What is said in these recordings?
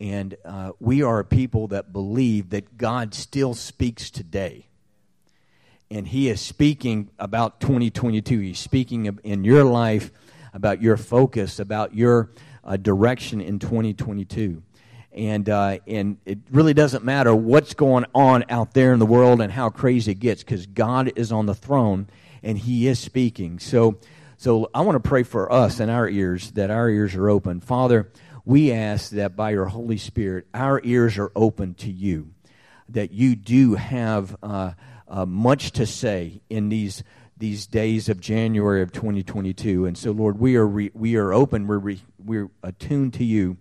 And uh, we are a people that believe that God still speaks today. And He is speaking about 2022. He's speaking in your life about your focus, about your uh, direction in 2022. And, uh, and it really doesn't matter what's going on out there in the world and how crazy it gets because God is on the throne and He is speaking. So, so I want to pray for us and our ears that our ears are open. Father, we ask that by your Holy Spirit, our ears are open to you, that you do have uh, uh, much to say in these these days of January of 2022. And so, Lord, we are re, we are open. We're re, we're attuned to you,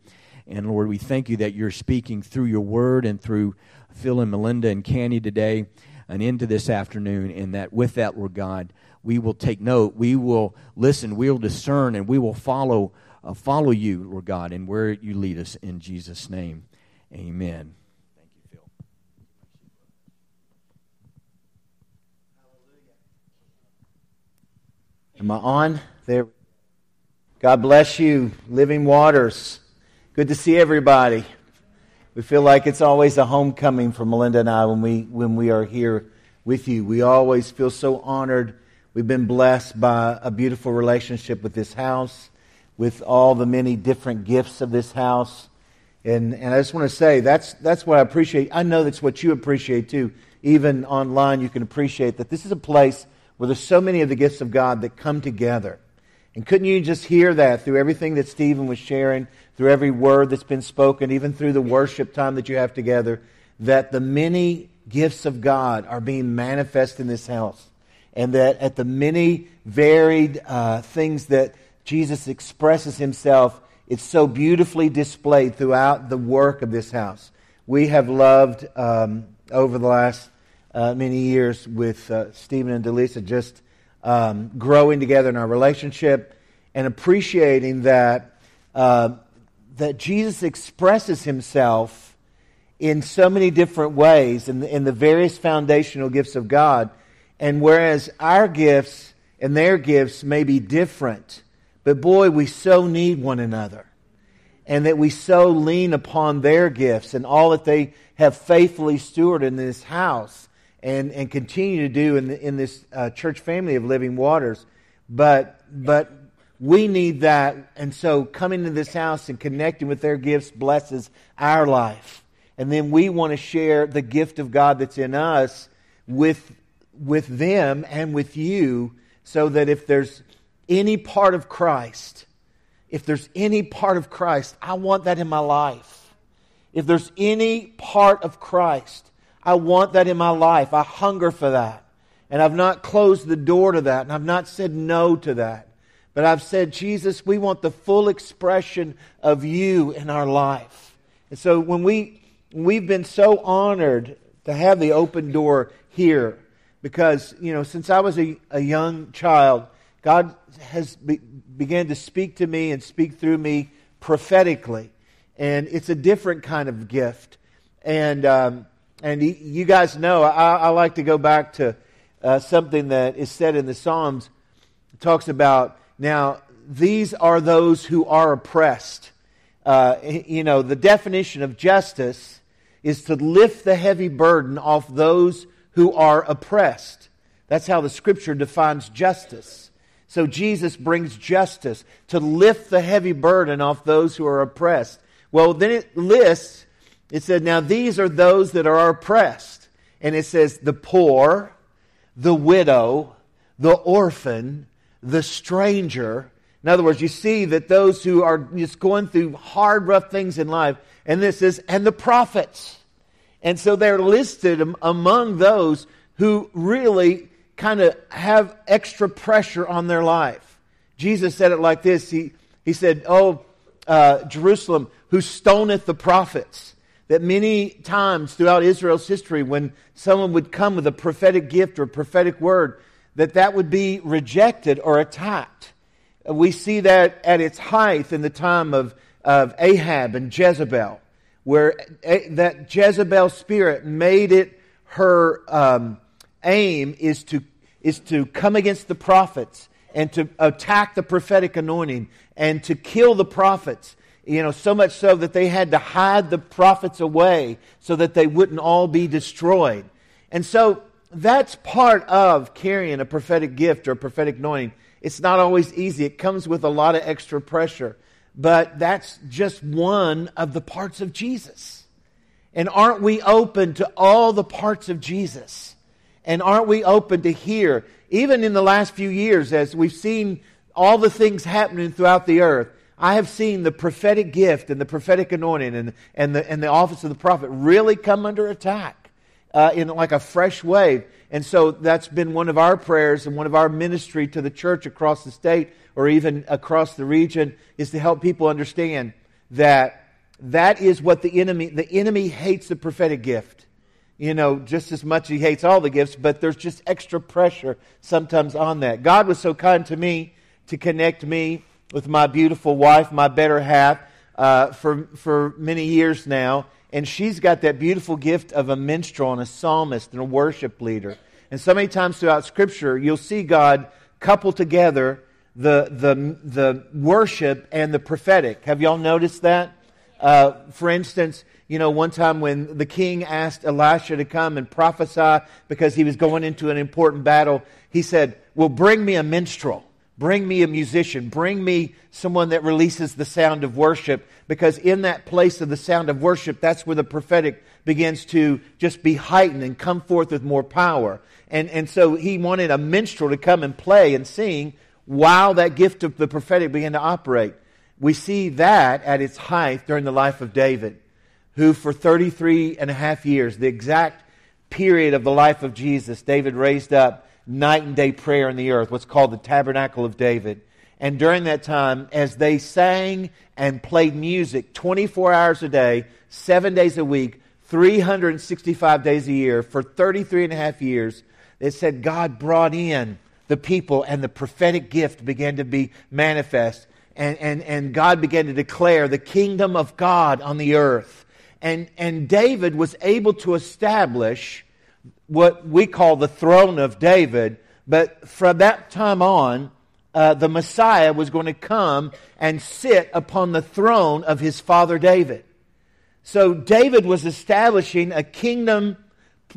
and Lord, we thank you that you're speaking through your word and through Phil and Melinda and Candy today and into this afternoon. And that with that, Lord God, we will take note. We will listen. We will discern, and we will follow uh, follow you, Lord God, and where you lead us in Jesus' name. Amen. Thank you, Phil. Am I on? There. God bless you, Living Waters. Good to see everybody. We feel like it's always a homecoming for Melinda and I when we when we are here with you. We always feel so honored. We've been blessed by a beautiful relationship with this house with all the many different gifts of this house. And, and I just want to say that's, that's what I appreciate. I know that's what you appreciate too. Even online, you can appreciate that this is a place where there's so many of the gifts of God that come together. And couldn't you just hear that through everything that Stephen was sharing, through every word that's been spoken, even through the worship time that you have together, that the many gifts of God are being manifest in this house. And that at the many varied uh, things that Jesus expresses himself, it's so beautifully displayed throughout the work of this house. We have loved um, over the last uh, many years with uh, Stephen and Delisa just um, growing together in our relationship and appreciating that uh, that Jesus expresses himself in so many different ways in the, in the various foundational gifts of God. And whereas our gifts and their gifts may be different, but boy, we so need one another. And that we so lean upon their gifts and all that they have faithfully stewarded in this house and, and continue to do in, the, in this uh, church family of living waters. But, but we need that. And so coming to this house and connecting with their gifts blesses our life. And then we want to share the gift of God that's in us with, with them and with you so that if there's any part of Christ, if there's any part of Christ, I want that in my life. If there's any part of Christ, I want that in my life. I hunger for that. And I've not closed the door to that, and I've not said no to that. But I've said, Jesus, we want the full expression of you in our life. And so when we, we've been so honored to have the open door here, because, you know, since I was a, a young child, God has be, began to speak to me and speak through me prophetically. And it's a different kind of gift. And, um, and you guys know, I, I, like to go back to uh, something that is said in the Psalms. It talks about, now, these are those who are oppressed. Uh, you know, the definition of justice is to lift the heavy burden off those who are oppressed. That's how the scripture defines justice. So Jesus brings justice to lift the heavy burden off those who are oppressed. Well, then it lists, it said, now these are those that are oppressed. And it says, the poor, the widow, the orphan, the stranger. In other words, you see that those who are just going through hard, rough things in life, and this is, and the prophets. And so they're listed among those who really kind of have extra pressure on their life. Jesus said it like this He, he said, Oh, uh, Jerusalem, who stoneth the prophets. That many times throughout Israel's history, when someone would come with a prophetic gift or a prophetic word, that that would be rejected or attacked. We see that at its height in the time of, of Ahab and Jezebel, where that Jezebel spirit made it her um, aim is to, is to come against the prophets and to attack the prophetic anointing and to kill the prophets. you know, so much so that they had to hide the prophets away so that they wouldn't all be destroyed. And so that's part of carrying a prophetic gift or a prophetic anointing. It's not always easy. It comes with a lot of extra pressure. But that's just one of the parts of Jesus. And aren't we open to all the parts of Jesus? And aren't we open to hear, even in the last few years, as we've seen all the things happening throughout the earth, I have seen the prophetic gift and the prophetic anointing and, and, the, and the office of the prophet really come under attack uh, in like a fresh wave. And so that's been one of our prayers and one of our ministry to the church across the state or even across the region is to help people understand that that is what the enemy, the enemy hates the prophetic gift. You know, just as much he hates all the gifts, but there's just extra pressure sometimes on that. God was so kind to me to connect me with my beautiful wife, my better half, uh, for, for many years now. And she's got that beautiful gift of a minstrel and a psalmist and a worship leader. And so many times throughout Scripture, you'll see God couple together the, the, the worship and the prophetic. Have y'all noticed that? Uh, for instance, you know, one time when the king asked Elisha to come and prophesy because he was going into an important battle, he said, Well, bring me a minstrel. Bring me a musician. Bring me someone that releases the sound of worship. Because in that place of the sound of worship, that's where the prophetic begins to just be heightened and come forth with more power. And, and so he wanted a minstrel to come and play and sing while that gift of the prophetic began to operate. We see that at its height during the life of David, who for 33 and a half years, the exact period of the life of Jesus, David raised up night and day prayer in the earth, what's called the Tabernacle of David. And during that time, as they sang and played music 24 hours a day, seven days a week, 365 days a year, for 33 and a half years, it said God brought in the people and the prophetic gift began to be manifest. And, and, and God began to declare the kingdom of God on the earth. And, and David was able to establish what we call the throne of David. But from that time on, uh, the Messiah was going to come and sit upon the throne of his father David. So David was establishing a kingdom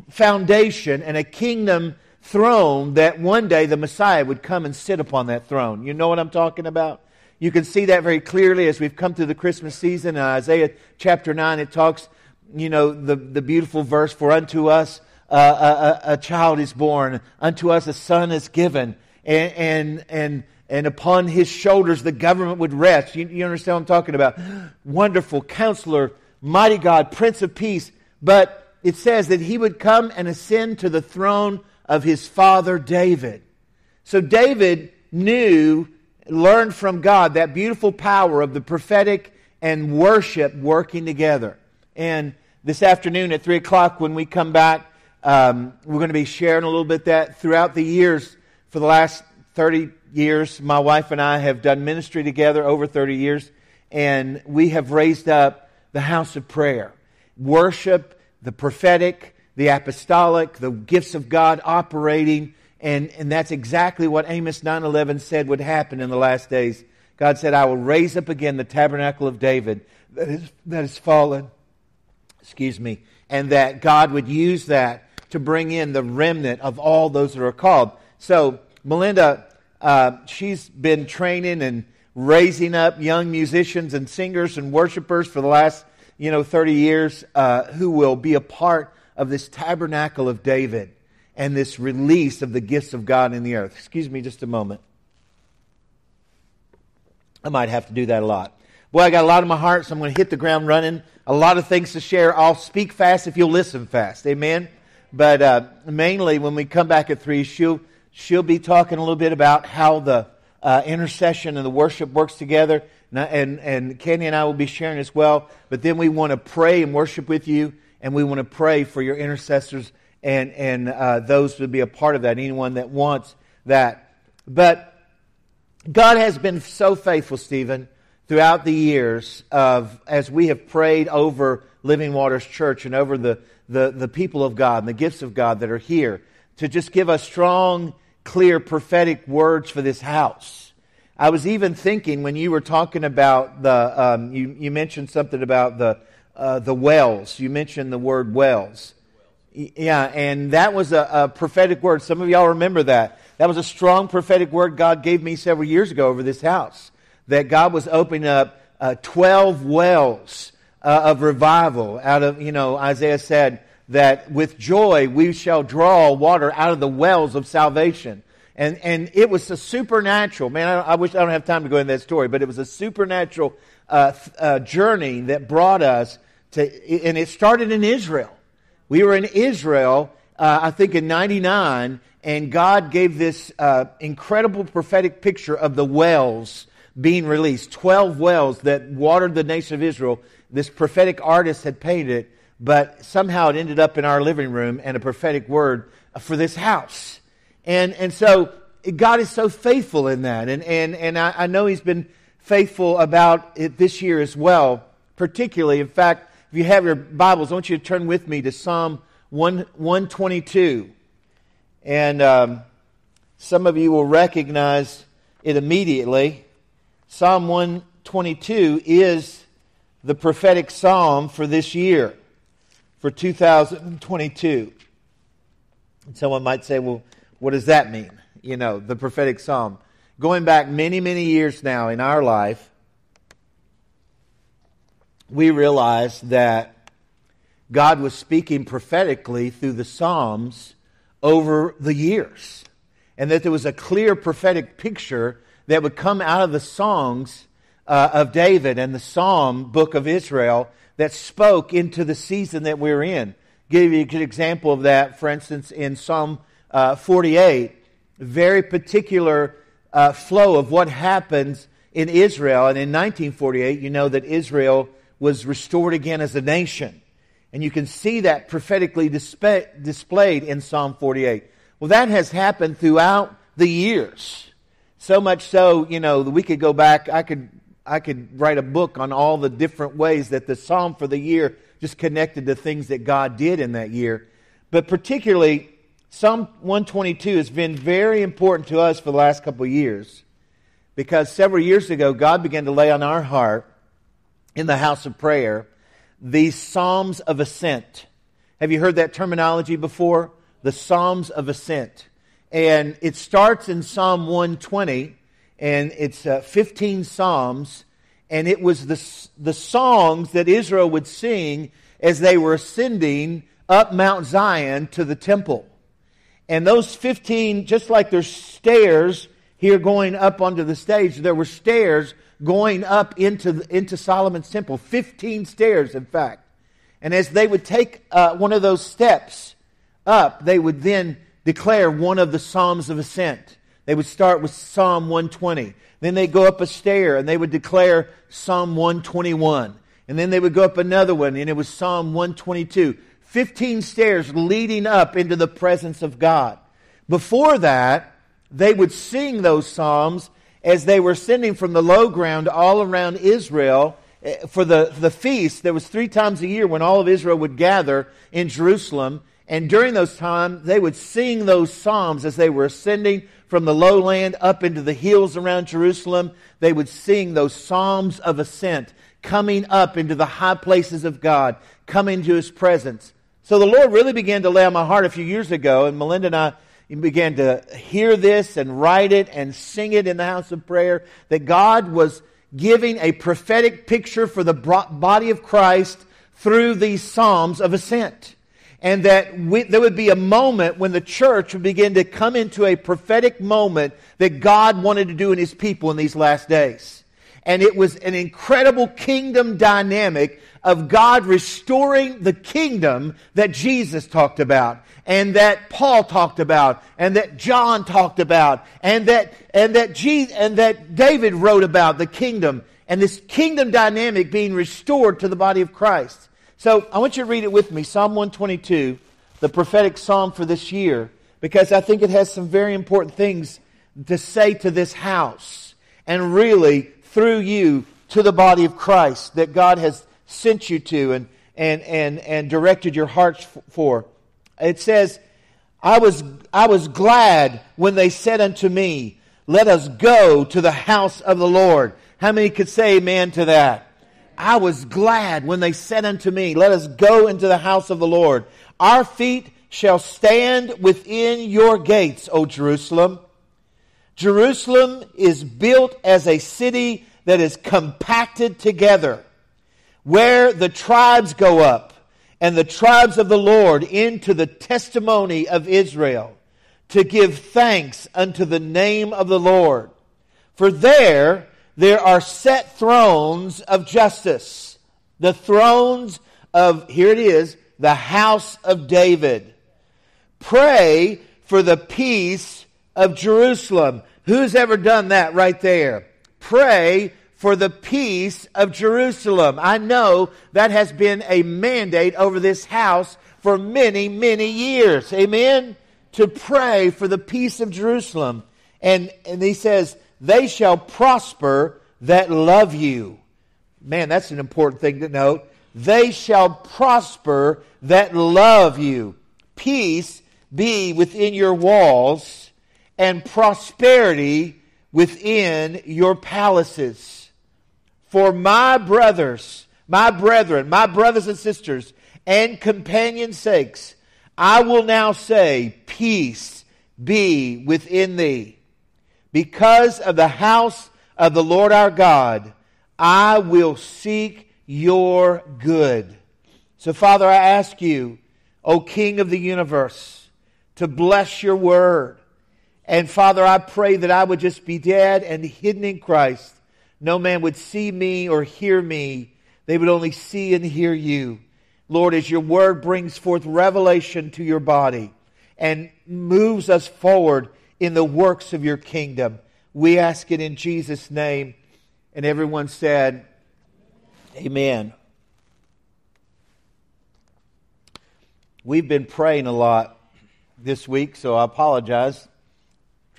foundation and a kingdom throne that one day the Messiah would come and sit upon that throne. You know what I'm talking about? You can see that very clearly as we've come through the Christmas season. In Isaiah chapter 9, it talks, you know, the, the beautiful verse, For unto us uh, a, a, child is born, unto us a son is given, and, and, and, and upon his shoulders the government would rest. You, you understand what I'm talking about? Wonderful counselor, mighty God, Prince of Peace. But it says that he would come and ascend to the throne of his father David. So David knew, learned from God that beautiful power of the prophetic and worship working together. And this afternoon at 3 o'clock, when we come back, um, we're going to be sharing a little bit that throughout the years. For the last 30 years, my wife and I have done ministry together over 30 years, and we have raised up the house of prayer. Worship, the prophetic, the apostolic, the gifts of God operating, and, and that's exactly what Amos 9.11 said would happen in the last days. God said, I will raise up again the tabernacle of David that is, that is fallen. Excuse me. And that God would use that to bring in the remnant of all those that are called. So, Melinda, uh, she's been training and raising up young musicians and singers and worshipers for the last, you know, 30 years uh, who will be a part of this tabernacle of David and this release of the gifts of God in the earth. Excuse me just a moment. I might have to do that a lot. Boy, I got a lot in my heart, so I'm going to hit the ground running. A lot of things to share. I'll speak fast if you'll listen fast. Amen. But uh, mainly, when we come back at three, she'll she'll be talking a little bit about how the uh, intercession and the worship works together, and, and and and I will be sharing as well. But then we want to pray and worship with you, and we want to pray for your intercessors and and uh, those would be a part of that. Anyone that wants that, but God has been so faithful, Stephen, throughout the years of as we have prayed over Living Waters Church and over the the, the people of God and the gifts of God that are here to just give us strong, clear, prophetic words for this house. I was even thinking when you were talking about the, um, you, you mentioned something about the, uh, the wells. You mentioned the word wells. Yeah, and that was a, a, prophetic word. Some of y'all remember that. That was a strong prophetic word God gave me several years ago over this house. That God was opening up uh, 12 wells uh, of revival out of, you know, Isaiah said that with joy we shall draw water out of the wells of salvation. And, and it was a supernatural, man, I, I wish I don't have time to go into that story, but it was a supernatural uh, uh journey that brought us to, and it started in Israel. We were in Israel, uh, I think in 99, and God gave this uh, incredible prophetic picture of the wells being released 12 wells that watered the nation of Israel. This prophetic artist had painted it, but somehow it ended up in our living room and a prophetic word for this house. And, and so God is so faithful in that. And, and, and I, I know He's been faithful about it this year as well, particularly. In fact, if you have your Bibles, I want you to turn with me to Psalm 1, 122. And um, some of you will recognize it immediately. Psalm 122 is the prophetic psalm for this year, for 2022. And someone might say, well, what does that mean? You know, the prophetic psalm. Going back many, many years now in our life, we realize that God was speaking prophetically through the Psalms over the years. And that there was a clear prophetic picture that would come out of the songs uh, of David and the Psalm book of Israel that spoke into the season that we're in. Give you a good example of that, for instance, in Psalm uh, 48, very particular uh, flow of what happens in Israel. And in 1948, you know that Israel was restored again as a nation. And you can see that prophetically display, displayed in Psalm 48. Well, that has happened throughout the years. So much so, you know, we could go back, I could, I could write a book on all the different ways that the Psalm for the year just connected to things that God did in that year. But particularly, Psalm 122 has been very important to us for the last couple of years because several years ago, God began to lay on our heart in the house of prayer these Psalms of Ascent. Have you heard that terminology before? The Psalms of Ascent. And it starts in Psalm 120, and it's uh, 15 Psalms, and it was the, the songs that Israel would sing as they were ascending up Mount Zion to the temple. And those 15, just like there's stairs here going up onto the stage, there were stairs going up into, into Solomon's temple. 15 stairs, in fact. And as they would take uh, one of those steps up, they would then declare one of the Psalms of Ascent. They would start with Psalm 120. Then they'd go up a stair and they would declare Psalm 121. And then they would go up another one and it was Psalm 122. 15 stairs leading up into the presence of God. Before that, they would sing those Psalms as they were sending from the low ground all around Israel eh, for the, the feast. There was three times a year when all of Israel would gather in Jerusalem. And during those times, they would sing those psalms as they were ascending from the lowland up into the hills around Jerusalem. They would sing those psalms of ascent, coming up into the high places of God, coming to his presence. So the Lord really began to lay on my heart a few years ago, and Melinda and I began to hear this and write it and sing it in the house of prayer, that God was giving a prophetic picture for the body of Christ through these Psalms of Ascent. And that we, there would be a moment when the church would begin to come into a prophetic moment that God wanted to do in His people in these last days. And it was an incredible kingdom dynamic of God restoring the kingdom that Jesus talked about and that Paul talked about and that John talked about and that and that Jesus, and that David wrote about the kingdom and this kingdom dynamic being restored to the body of Christ. So I want you to read it with me Psalm 122, the prophetic psalm for this year because I think it has some very important things to say to this house and really through you to the body of Christ that God has sent you to and, and, and, and directed your hearts for. It says, I was, I was glad when they said unto me, let us go to the house of the Lord. How many could say amen to that? I was glad when they said unto me, Let us go into the house of the Lord. Our feet shall stand within your gates, O Jerusalem. Jerusalem is built as a city that is compacted together, where the tribes go up and the tribes of the Lord into the testimony of Israel to give thanks unto the name of the Lord. For there, there are set thrones of justice. The thrones of, here it is, the house of David. Pray for the peace of Jerusalem. Who's ever done that right there? Pray for the peace of Jerusalem. I know that has been a mandate over this house for many, many years. Amen? To pray for the peace of Jerusalem. And, and he says, they shall prosper that love you. Man, that's an important thing to note. They shall prosper that love you. Peace be within your walls and prosperity within your palaces. For my brothers, my brethren, my brothers and sisters, and companions' sakes, I will now say, Peace be within thee. Because of the house of the Lord our God, I will seek your good. So, Father, I ask you, O King of the universe, to bless your word. And Father, I pray that I would just be dead and hidden in Christ. No man would see me or hear me. They would only see and hear you. Lord, as your word brings forth revelation to your body and moves us forward in the works of your kingdom, we ask it in Jesus' name. And everyone said, Amen. We've been praying a lot this week, so I apologize.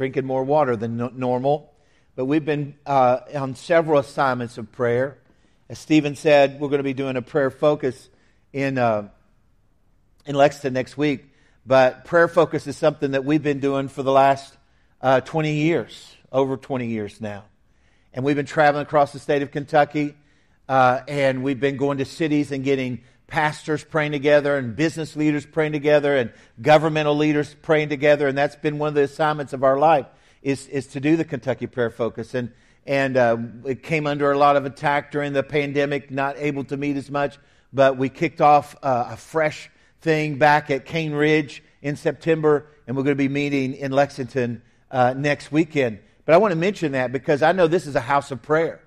Drinking more water than no- normal. But we've been uh, on several assignments of prayer. As Stephen said, we're going to be doing a prayer focus in, uh, in Lexington next week. But prayer focus is something that we've been doing for the last uh, 20 years, over 20 years now. And we've been traveling across the state of Kentucky, uh, and we've been going to cities and getting pastors praying together and business leaders praying together and governmental leaders praying together. And that's been one of the assignments of our life is, is to do the Kentucky Prayer Focus. And, and uh, it came under a lot of attack during the pandemic, not able to meet as much. But we kicked off uh, a fresh thing back at Cane Ridge in September, and we're going to be meeting in Lexington uh, next weekend. But I want to mention that because I know this is a house of prayer.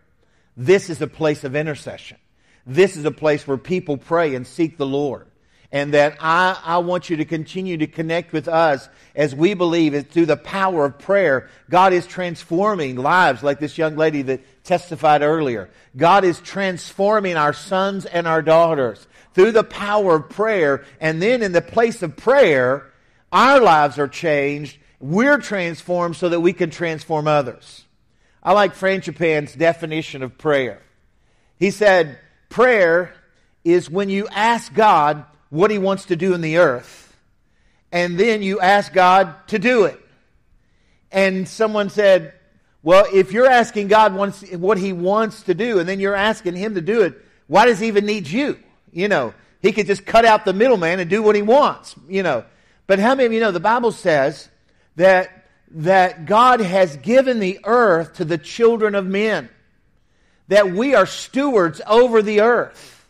This is a place of intercession. This is a place where people pray and seek the Lord. And that I, I want you to continue to connect with us as we believe that through the power of prayer, God is transforming lives like this young lady that testified earlier. God is transforming our sons and our daughters through the power of prayer. And then in the place of prayer, our lives are changed. We're transformed so that we can transform others. I like Frangipane's definition of prayer. He said, Prayer is when you ask God what He wants to do in the earth, and then you ask God to do it. And someone said, Well, if you're asking God what He wants to do, and then you're asking Him to do it, why does He even need you? You know, He could just cut out the middleman and do what He wants, you know. But how many of you know the Bible says that, that God has given the earth to the children of men? That we are stewards over the earth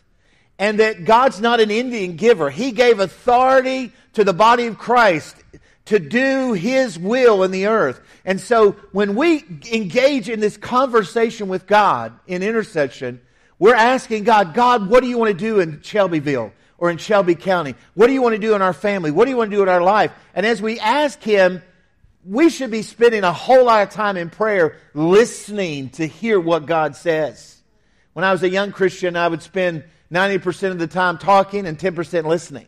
and that God's not an Indian giver. He gave authority to the body of Christ to do His will in the earth. And so when we engage in this conversation with God in intercession, we're asking God, God, what do you want to do in Shelbyville or in Shelby County? What do you want to do in our family? What do you want to do in our life? And as we ask Him, we should be spending a whole lot of time in prayer listening to hear what God says. When I was a young Christian, I would spend 90% of the time talking and 10% listening.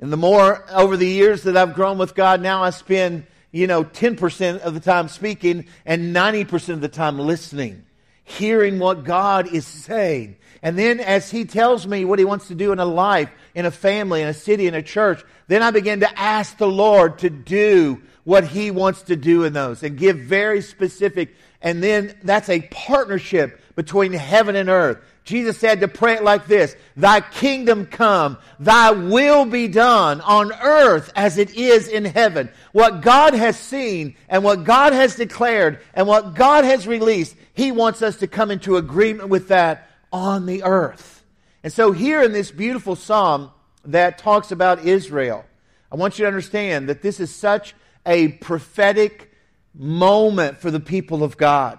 And the more over the years that I've grown with God, now I spend, you know, 10% of the time speaking and 90% of the time listening, hearing what God is saying. And then as he tells me what he wants to do in a life, in a family, in a city, in a church, then I begin to ask the Lord to do what he wants to do in those and give very specific. And then that's a partnership between heaven and earth. Jesus said to pray it like this Thy kingdom come, thy will be done on earth as it is in heaven. What God has seen and what God has declared and what God has released, He wants us to come into agreement with that on the earth. And so, here in this beautiful psalm that talks about Israel, I want you to understand that this is such a prophetic moment for the people of God.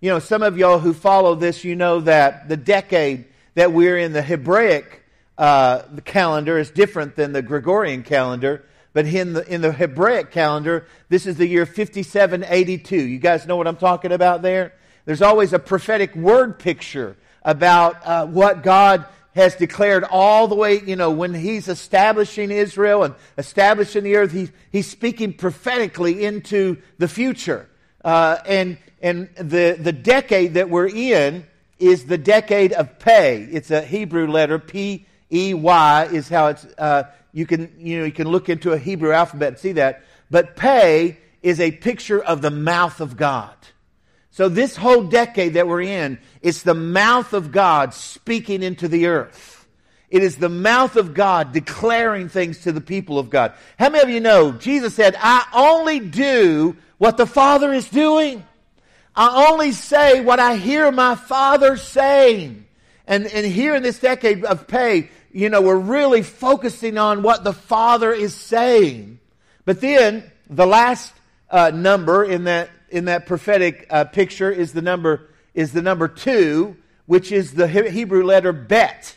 You know, some of y'all who follow this, you know that the decade that we're in, the Hebraic uh, the calendar, is different than the Gregorian calendar. But in the, in the Hebraic calendar, this is the year 5782. You guys know what I'm talking about there? There's always a prophetic word picture about uh, what God has declared all the way, you know, when he's establishing Israel and establishing the earth, he, he's speaking prophetically into the future. Uh, and and the, the decade that we're in is the decade of Pey. It's a Hebrew letter, P E Y is how it's, uh, you, can, you, know, you can look into a Hebrew alphabet and see that. But Pey is a picture of the mouth of God. So this whole decade that we're in, it's the mouth of God speaking into the earth. It is the mouth of God declaring things to the people of God. How many of you know Jesus said, I only do what the Father is doing? I only say what I hear my father saying. And, and here in this decade of Pey, you know, we're really focusing on what the father is saying. But then the last uh, number in that in that prophetic uh, picture is the number is the number two, which is the Hebrew letter bet,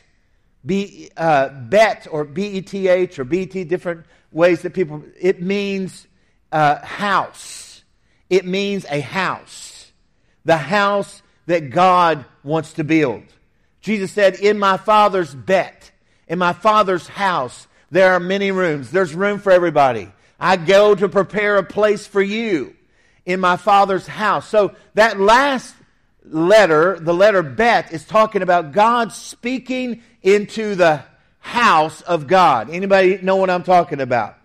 b uh, bet or b e t h or b t different ways that people. It means uh, house. It means a house the house that God wants to build. Jesus said, In my Father's bet, in my Father's house, there are many rooms. There's room for everybody. I go to prepare a place for you in my Father's house. So that last letter, the letter bet, is talking about God speaking into the house of God. Anybody know what I'm talking about?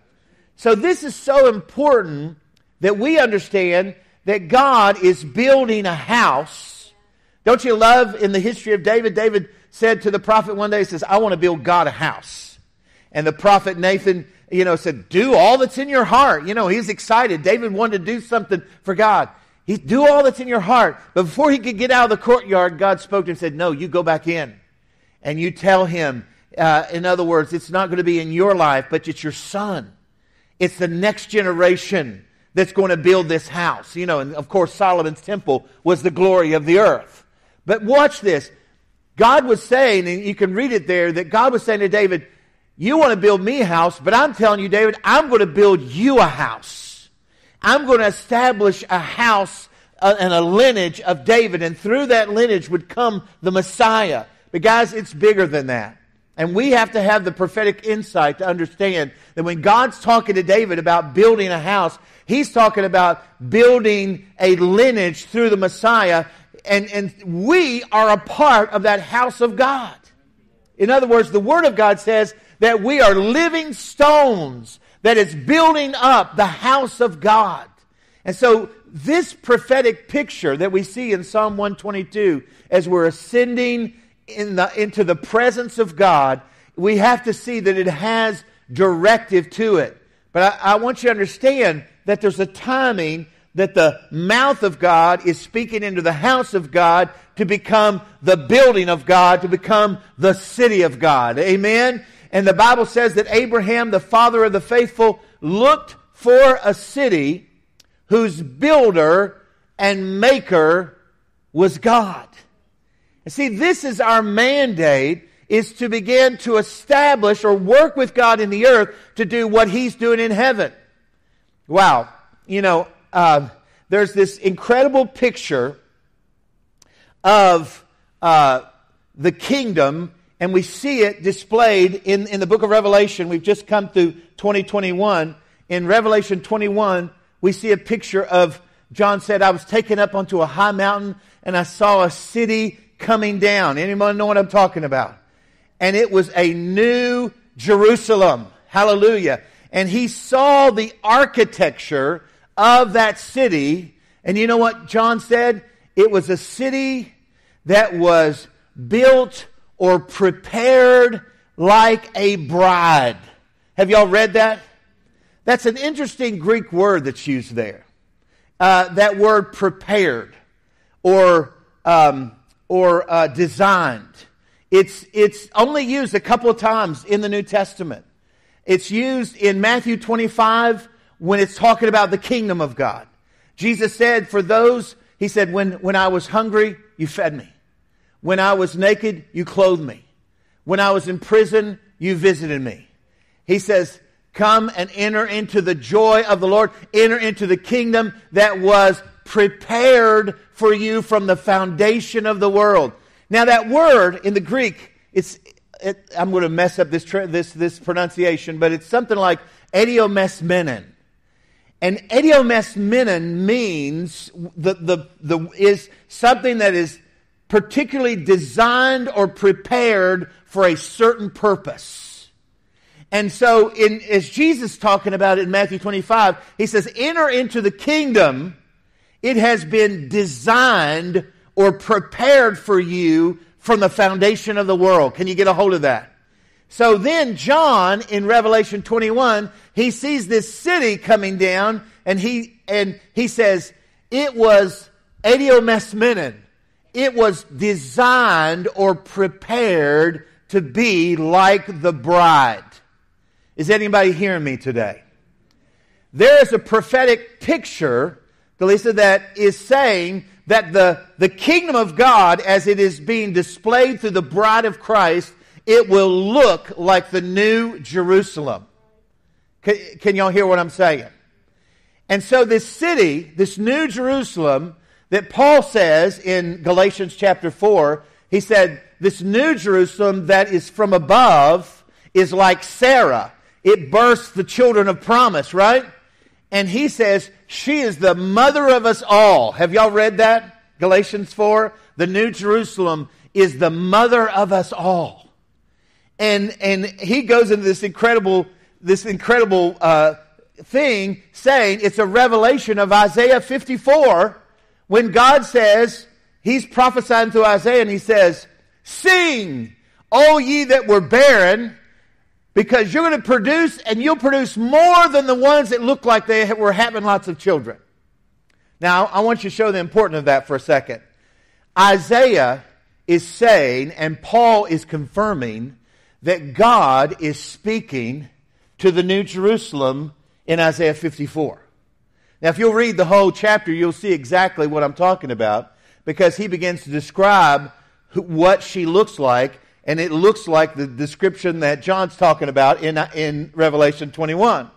So this is so important that we understand that God is building a house. Don't you love in the history of David? David said to the prophet one day, he says, I want to build God a house. And the prophet Nathan, you know, said, do all that's in your heart. You know, he's excited. David wanted to do something for God. He do all that's in your heart. But before he could get out of the courtyard, God spoke to him and said, no, you go back in. And you tell him, uh, in other words, it's not going to be in your life, but it's your son. It's the next generation that's going to build this house. You know, and of course, Solomon's temple was the glory of the earth. But watch this. God was saying, and you can read it there, that God was saying to David, You want to build me a house, but I'm telling you, David, I'm going to build you a house. I'm going to establish a house uh, and a lineage of David, and through that lineage would come the Messiah. But guys, it's bigger than that. And we have to have the prophetic insight to understand that when God's talking to David about building a house, he's talking about building a lineage through the Messiah. And, and we are a part of that house of God. In other words, the Word of God says that we are living stones that is building up the house of God. And so this prophetic picture that we see in Psalm 122 as we're ascending in the, into the presence of God, we have to see that it has directive to it. But I, I want you to understand that there's a timing that the mouth of God is speaking into the house of God to become the building of God, to become the city of God. Amen? And the Bible says that Abraham, the father of the faithful, looked for a city whose builder and maker was God. And see, this is our mandate is to begin to establish or work with God in the earth to do what He's doing in heaven. Wow. You know, uh, there's this incredible picture of uh, the kingdom, and we see it displayed in, in the book of Revelation. We've just come through 2021. In Revelation 21, we see a picture of John said, I was taken up onto a high mountain and I saw a city coming down. Anyone know what I'm talking about? And it was a new Jerusalem. Hallelujah. And he saw the architecture of that city. And you know what John said? It was a city that was built or prepared like a bride. Have y'all read that? That's an interesting Greek word that's used there. Uh, that word prepared or, um, or uh, designed. It's, it's only used a couple of times in the New Testament. It's used in Matthew 25 when it's talking about the kingdom of God. Jesus said, For those, he said, when, when I was hungry, you fed me. When I was naked, you clothed me. When I was in prison, you visited me. He says, Come and enter into the joy of the Lord. Enter into the kingdom that was prepared for you from the foundation of the world. Now, that word in the Greek, it's, it, I'm going to mess up this, this, this pronunciation, but it's something like idiomesmenon. And idiomesmenon means the, the, the, is something that is particularly designed or prepared for a certain purpose. And so, in, as Jesus talking about it in Matthew 25, he says, enter into the kingdom. It has been designed or prepared for you from the foundation of the world. Can you get a hold of that? So then John in Revelation 21, he sees this city coming down and he, and he says, it was Adiomesmenon it was designed or prepared to be like the bride. Is anybody hearing me today? There is a prophetic picture, Delisa, that is saying that the, the kingdom of God, as it is being displayed through the bride of Christ, it will look like the new Jerusalem. Can, can y'all hear what I'm saying? And so this city, this new Jerusalem, that Paul says in Galatians chapter 4. He said, This new Jerusalem that is from above is like Sarah. It bursts the children of promise, right? And he says, She is the mother of us all. Have y'all read that? Galatians 4. The new Jerusalem is the mother of us all. And, and he goes into this incredible, this incredible uh, thing saying it's a revelation of Isaiah 54 when God says, He's prophesying to Isaiah and He says, Sing, O ye that were barren, because you're going to produce and you'll produce more than the ones that look like they were having lots of children. Now, I want you to show the importance of that for a second. Isaiah is saying, and Paul is confirming, that God is speaking to the New Jerusalem in Isaiah 54. Now, if you'll read the whole chapter, you'll see exactly what I'm talking about because he begins to describe what she looks like, and it looks like the description that John's talking about in, in Revelation 21.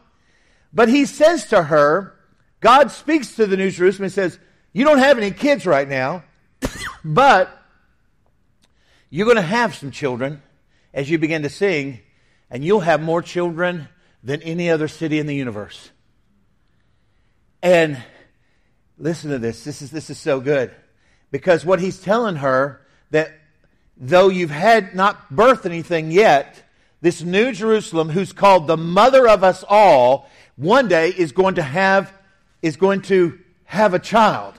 But he says to her, God speaks to the New Jerusalem and says, You don't have any kids right now, but you're going to have some children as you begin to sing, and you'll have more children than any other city in the universe. And listen to this. This is, this is so good. Because what he's telling her that though you've had not birthed anything yet, this new Jerusalem, who's called the mother of us all, one day is going to have, is going to have a child.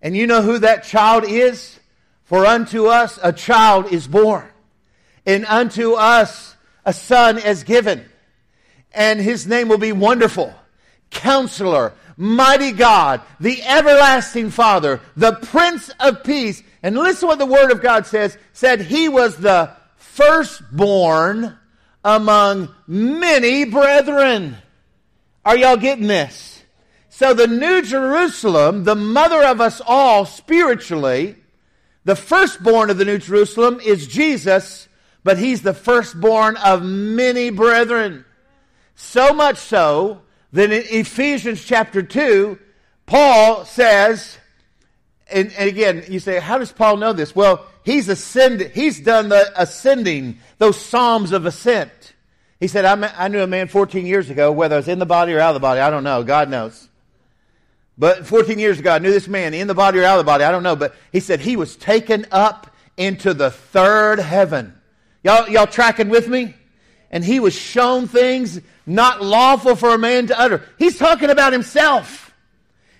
And you know who that child is? For unto us a child is born, and unto us a son is given, and his name will be wonderful, counselor, mighty God, the everlasting Father, the Prince of Peace. And listen what the Word of God says. Said he was the firstborn among many brethren. Are y'all getting this? So the New Jerusalem, the mother of us all spiritually, the firstborn of the New Jerusalem is Jesus, but he's the firstborn of many brethren. So much so then in Ephesians chapter 2, Paul says, and, and, again, you say, how does Paul know this? Well, he's ascended, he's done the ascending, those psalms of ascent. He said, I, knew a man 14 years ago, whether I was in the body or out of the body, I don't know, God knows. But 14 years ago, I knew this man in the body or out of the body. I don't know. But he said he was taken up into the third heaven. Y'all, y'all tracking with me? And he was shown things not lawful for a man to utter. He's talking about himself.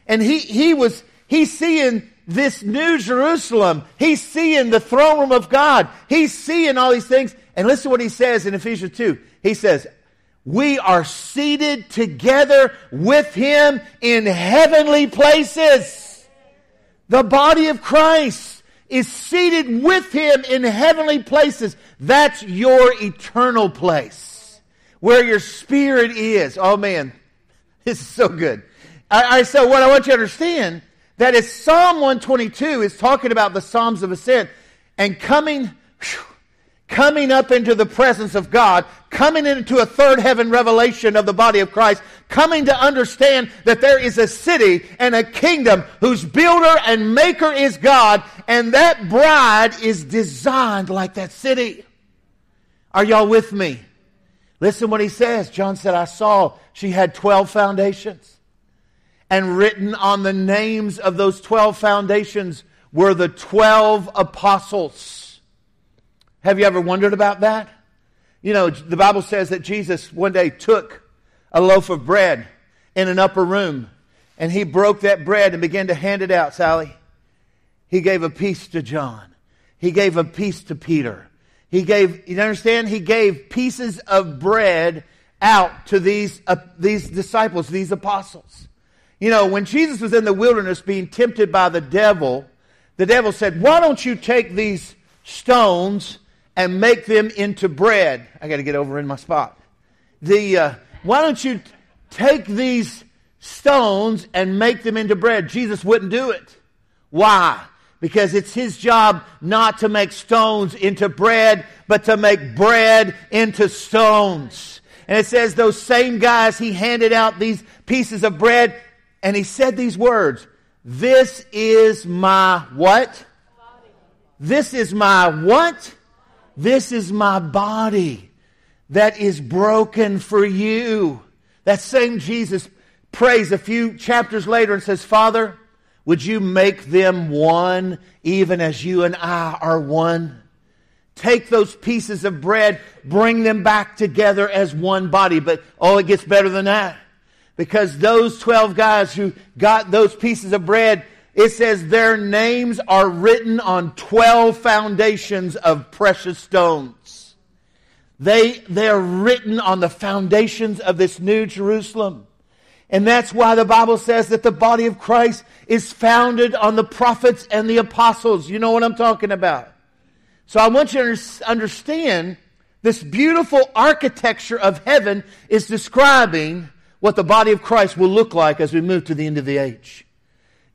And he, he was, he's seeing this new Jerusalem. He's seeing the throne room of God. He's seeing all these things. And listen to what he says in Ephesians 2. He says, we are seated together with him in heavenly places. The body of Christ is seated with him in heavenly places. That's your eternal place where your spirit is. Oh man, this is so good. I, I so what I want you to understand that is Psalm 122 is talking about the Psalms of Ascent and coming, whew, coming up into the presence of God, coming into a third heaven revelation of the body of Christ, coming to understand that there is a city and a kingdom whose builder and maker is God, and that bride is designed like that city. Are y'all with me? Listen what he says. John said, I saw she had 12 foundations and written on the names of those 12 foundations were the 12 apostles. Have you ever wondered about that? You know, the Bible says that Jesus one day took a loaf of bread in an upper room and he broke that bread and began to hand it out, Sally. He gave a piece to John. He gave a piece to Peter. He gave, you understand? He gave pieces of bread out to these, uh, these disciples, these apostles. You know, when Jesus was in the wilderness being tempted by the devil, the devil said, Why don't you take these stones and make them into bread? I got to get over in my spot. The, uh, why don't you take these stones and make them into bread? Jesus wouldn't do it. Why? Because it's his job not to make stones into bread, but to make bread into stones. And it says those same guys, he handed out these pieces of bread and he said these words, this is my what? This is my what? This is my body that is broken for you. That same Jesus prays a few chapters later and says, Father, would you make them one even as you and I are one? Take those pieces of bread, bring them back together as one body. But oh, it gets better than that because those 12 guys who got those pieces of bread, it says their names are written on 12 foundations of precious stones. They, they're written on the foundations of this new Jerusalem. And that's why the Bible says that the body of Christ is founded on the prophets and the apostles. You know what I'm talking about. So I want you to understand this beautiful architecture of heaven is describing what the body of Christ will look like as we move to the end of the age.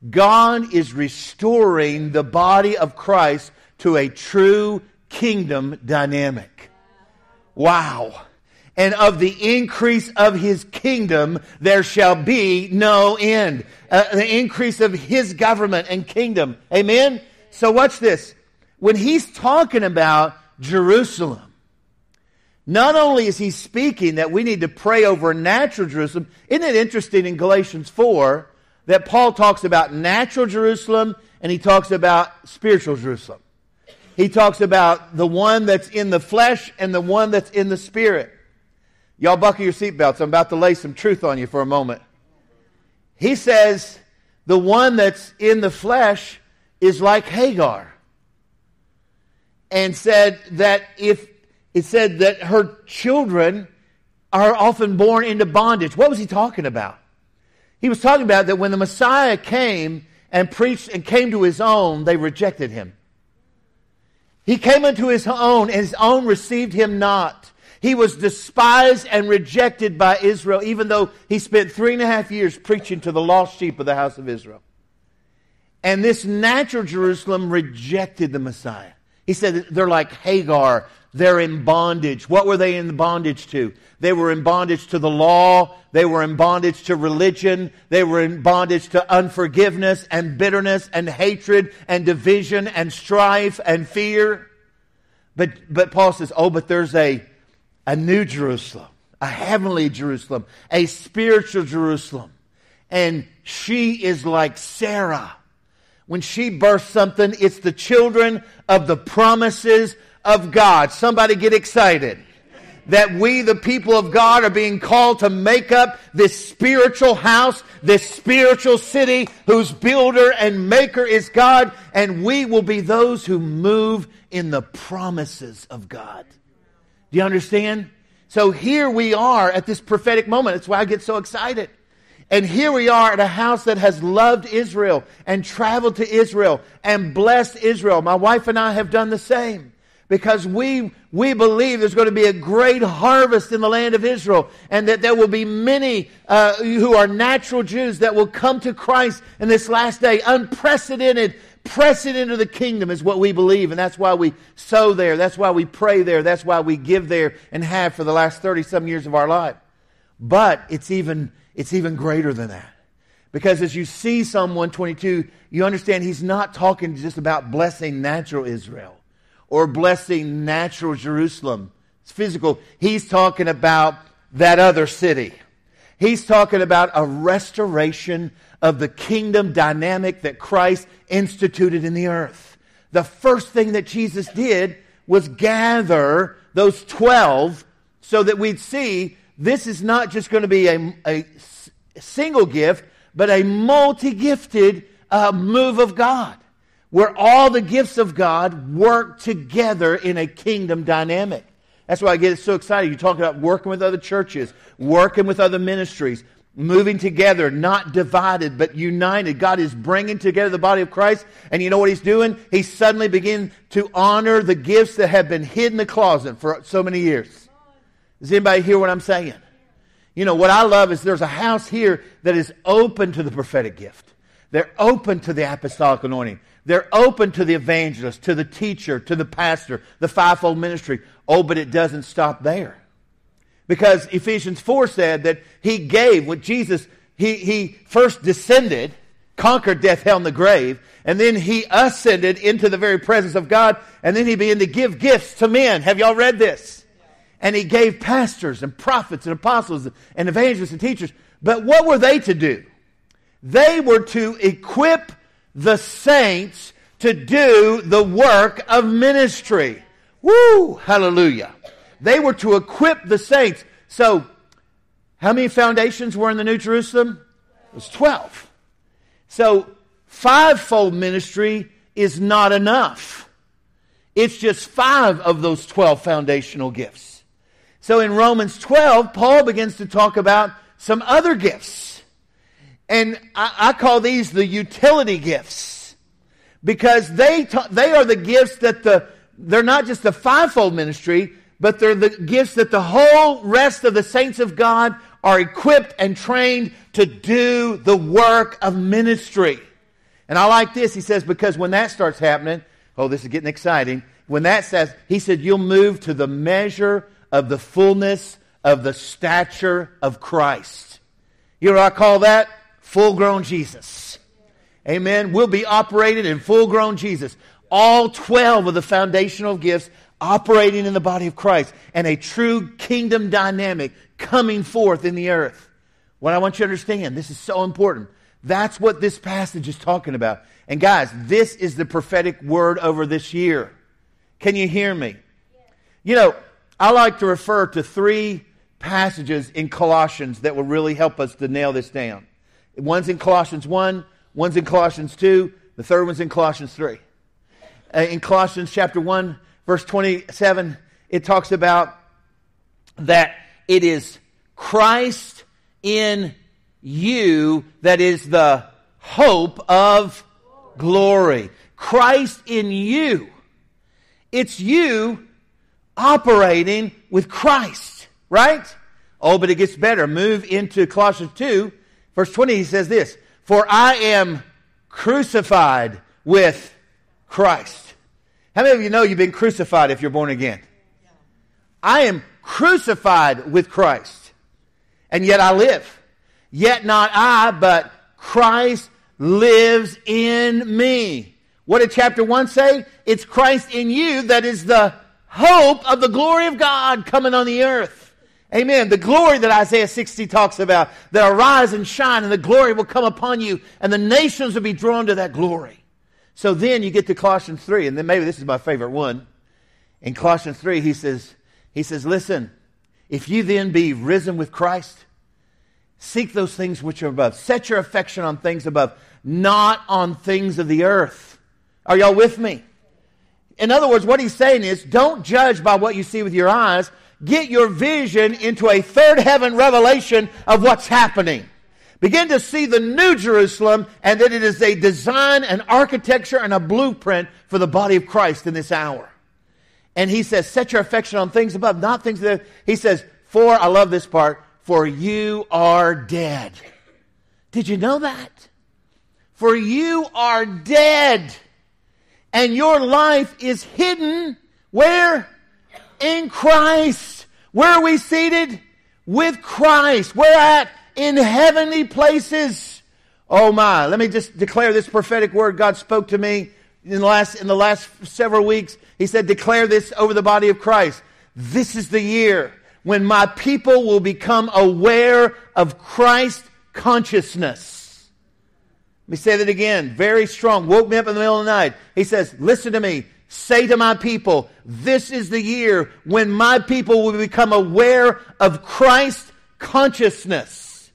God is restoring the body of Christ to a true kingdom dynamic. Wow. And of the increase of his kingdom, there shall be no end. Uh, the increase of his government and kingdom. Amen? So watch this. When he's talking about Jerusalem, not only is he speaking that we need to pray over natural Jerusalem, isn't it interesting in Galatians 4 that Paul talks about natural Jerusalem and he talks about spiritual Jerusalem? He talks about the one that's in the flesh and the one that's in the spirit. Y'all buckle your seatbelts. I'm about to lay some truth on you for a moment. He says the one that's in the flesh is like Hagar. And said that if it said that her children are often born into bondage. What was he talking about? He was talking about that when the Messiah came and preached and came to his own, they rejected him. He came unto his own, and his own received him not. He was despised and rejected by Israel, even though he spent three and a half years preaching to the lost sheep of the house of Israel. And this natural Jerusalem rejected the Messiah. He said they're like Hagar they're in bondage. What were they in bondage to? They were in bondage to the law. They were in bondage to religion. They were in bondage to unforgiveness and bitterness and hatred and division and strife and fear. But, but Paul says, oh, but there's a, a new Jerusalem, a heavenly Jerusalem, a spiritual Jerusalem. and she is like Sarah. When she births something, it's the children of the promises of God. Somebody get excited that we, the people of God, are being called to make up this spiritual house, this spiritual city whose builder and maker is God, and we will be those who move in the promises of God. Do you understand? So here we are at this prophetic moment. That's why I get so excited. And here we are at a house that has loved Israel and traveled to Israel and blessed Israel. My wife and I have done the same because we, we believe there's going to be a great harvest in the land of Israel and that there will be many uh, who are natural Jews that will come to Christ in this last day. Unprecedented, press it into the kingdom is what we believe. And that's why we sow there. That's why we pray there. That's why we give there and have for the last 30 some years of our life. But it's even, it's even greater than that. Because as you see Psalm 122, you understand he's not talking just about blessing natural Israel or blessing natural Jerusalem. It's physical. He's talking about that other city. He's talking about a restoration of the kingdom dynamic that Christ instituted in the earth. The first thing that Jesus did was gather those 12 so that we'd see this is not just going to be a, a single gift, but a multi gifted uh, move of God where all the gifts of God work together in a kingdom dynamic. That's why I get so excited. You talk about working with other churches, working with other ministries, moving together, not divided, but united. God is bringing together the body of Christ. And you know what he's doing? He's suddenly beginning to honor the gifts that have been hid in the closet for so many years. Does anybody hear what I'm saying? You know, what I love is there's a house here that is open to the prophetic gift. They're open to the apostolic anointing. They're open to the evangelist, to the teacher, to the pastor, the fivefold ministry. Oh, but it doesn't stop there. Because Ephesians 4 said that he gave, when Jesus, he, he first descended, conquered death, hell, and the grave, and then he ascended into the very presence of God, and then he began to give gifts to men. Have y'all read this? And he gave pastors and prophets and apostles and evangelists and teachers. But what were they to do? They were to equip the saints to do the work of ministry. Woo! Hallelujah. They were to equip the saints. So, how many foundations were in the New Jerusalem? It was 12. So, fivefold ministry is not enough. It's just five of those 12 foundational gifts. So, in Romans 12, Paul begins to talk about some other gifts. And I, I call these the utility gifts because they, they are the gifts that the, they're not just the fivefold ministry, but they're the gifts that the whole rest of the saints of God are equipped and trained to do the work of ministry. And I like this. He says, because when that starts happening, oh, this is getting exciting. When that says, he said, you'll move to the measure of the fullness of the stature of Christ. You know what I call that? full grown Jesus. Amen. We'll be operated in full grown Jesus. All 12 of the foundational gifts operating in the body of Christ and a true kingdom dynamic coming forth in the earth. What I want you to understand, this is so important. That's what this passage is talking about. And guys, this is the prophetic word over this year. Can you hear me? You know, I like to refer to three passages in Colossians that will really help us to nail this down. One's in Colossians 1, one's in Colossians 2, the third one's in Colossians 3. Uh, in Colossians chapter 1, verse 27, it talks about that it is Christ in you that is the hope of glory. Christ in you. It's you operating with Christ, right? Oh, but it gets better. Move into Colossians 2 Verse 20, he says this For I am crucified with Christ. How many of you know you've been crucified if you're born again? I am crucified with Christ, and yet I live. Yet not I, but Christ lives in me. What did chapter 1 say? It's Christ in you that is the hope of the glory of God coming on the earth. Amen. The glory that Isaiah 60 talks about, that arise and shine, and the glory will come upon you, and the nations will be drawn to that glory. So then you get to Colossians 3, and then maybe this is my favorite one. In Colossians 3, he says, he says, Listen, if you then be risen with Christ, seek those things which are above. Set your affection on things above, not on things of the earth. Are y'all with me? In other words, what he's saying is don't judge by what you see with your eyes. Get your vision into a third heaven revelation of what's happening. Begin to see the new Jerusalem and that it is a design, an architecture, and a blueprint for the body of Christ in this hour. And he says, set your affection on things above, not things that, he says, for, I love this part, for you are dead. Did you know that? For you are dead and your life is hidden where? In Christ. Where are we seated? With Christ. Where at? In heavenly places. Oh my. Let me just declare this prophetic word God spoke to me in the last, in the last several weeks. He said, declare this over the body of Christ. This is the year when my people will become aware of Christ consciousness. Let me say that again. Very strong. Woke me up in the middle of the night. He says, Listen to me. Say to my people, this is the year when my people will become aware of Christ consciousness.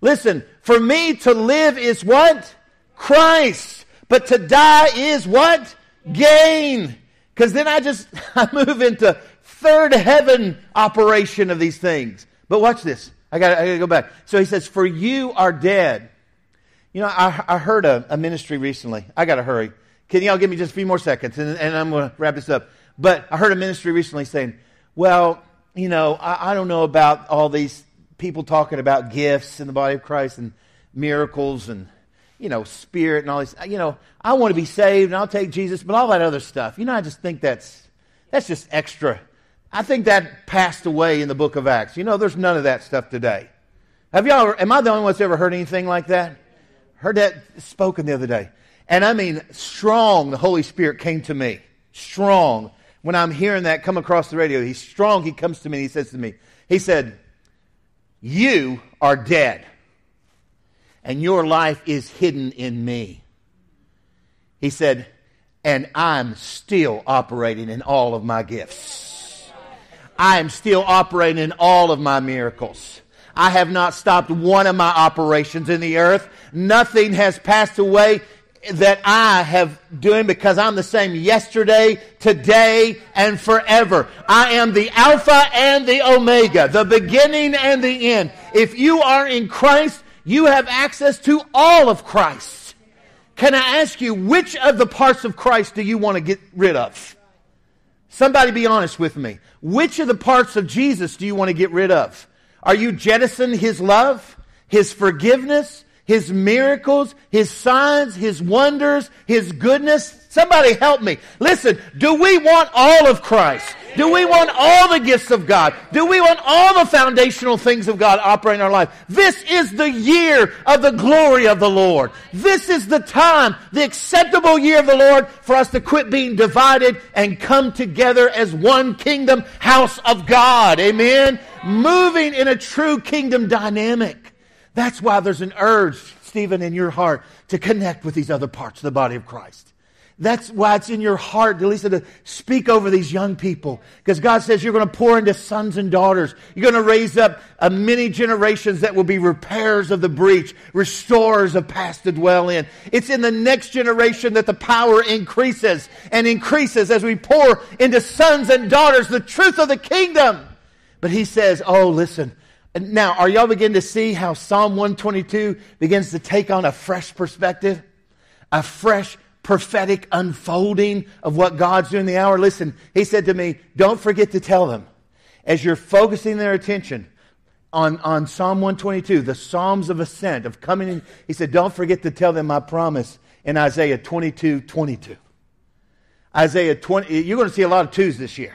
Listen, for me to live is what? Christ. But to die is what? Gain. Because then I just, I move into third heaven operation of these things. But watch this. I got I to go back. So he says, For you are dead you know, I, I heard a, a, ministry recently. I got to hurry. Can y'all give me just a few more seconds and, and I'm going to wrap this up. But I heard a ministry recently saying, well, you know, I, I don't know about all these people talking about gifts in the body of Christ and miracles and, you know, spirit and all this. You know, I want to be saved and I'll take Jesus, but all that other stuff, you know, I just think that's, that's just extra. I think that passed away in the book of Acts. You know, there's none of that stuff today. Have y'all, am I the only one that's ever heard anything like that? Heard that spoken the other day. And I mean, strong, the Holy Spirit came to me. Strong. When I'm hearing that come across the radio, he's strong. He comes to me and he says to me, He said, You are dead, and your life is hidden in me. He said, And I'm still operating in all of my gifts. I am still operating in all of my miracles. I have not stopped one of my operations in the earth. Nothing has passed away that I have doing because I'm the same yesterday, today, and forever. I am the Alpha and the Omega, the beginning and the end. If you are in Christ, you have access to all of Christ. Can I ask you, which of the parts of Christ do you want to get rid of? Somebody be honest with me. Which of the parts of Jesus do you want to get rid of? Are you jettisoning his love, his forgiveness, his miracles, his signs, his wonders, his goodness? Somebody help me. Listen, do we want all of Christ? Do we want all the gifts of God? Do we want all the foundational things of God operating in our life? This is the year of the glory of the Lord. This is the time, the acceptable year of the Lord for us to quit being divided and come together as one kingdom house of God. Amen moving in a true kingdom dynamic. That's why there's an urge, Stephen, in your heart to connect with these other parts of the body of Christ. That's why it's in your heart, Lisa, to speak over these young people. Because God says you're going to pour into sons and daughters. You're going to raise up uh, many generations that will be repairers of the breach, restorers of past to dwell in. It's in the next generation that the power increases and increases as we pour into sons and daughters the truth of the kingdom. But he says, oh, listen. Now, are y'all beginning to see how Psalm 122 begins to take on a fresh perspective? A fresh prophetic unfolding of what God's doing in the hour? Listen, he said to me, don't forget to tell them as you're focusing their attention on, on Psalm 122, the Psalms of Ascent, of coming in. He said, don't forget to tell them my promise in Isaiah 22, 22. Isaiah 20, you're going to see a lot of twos this year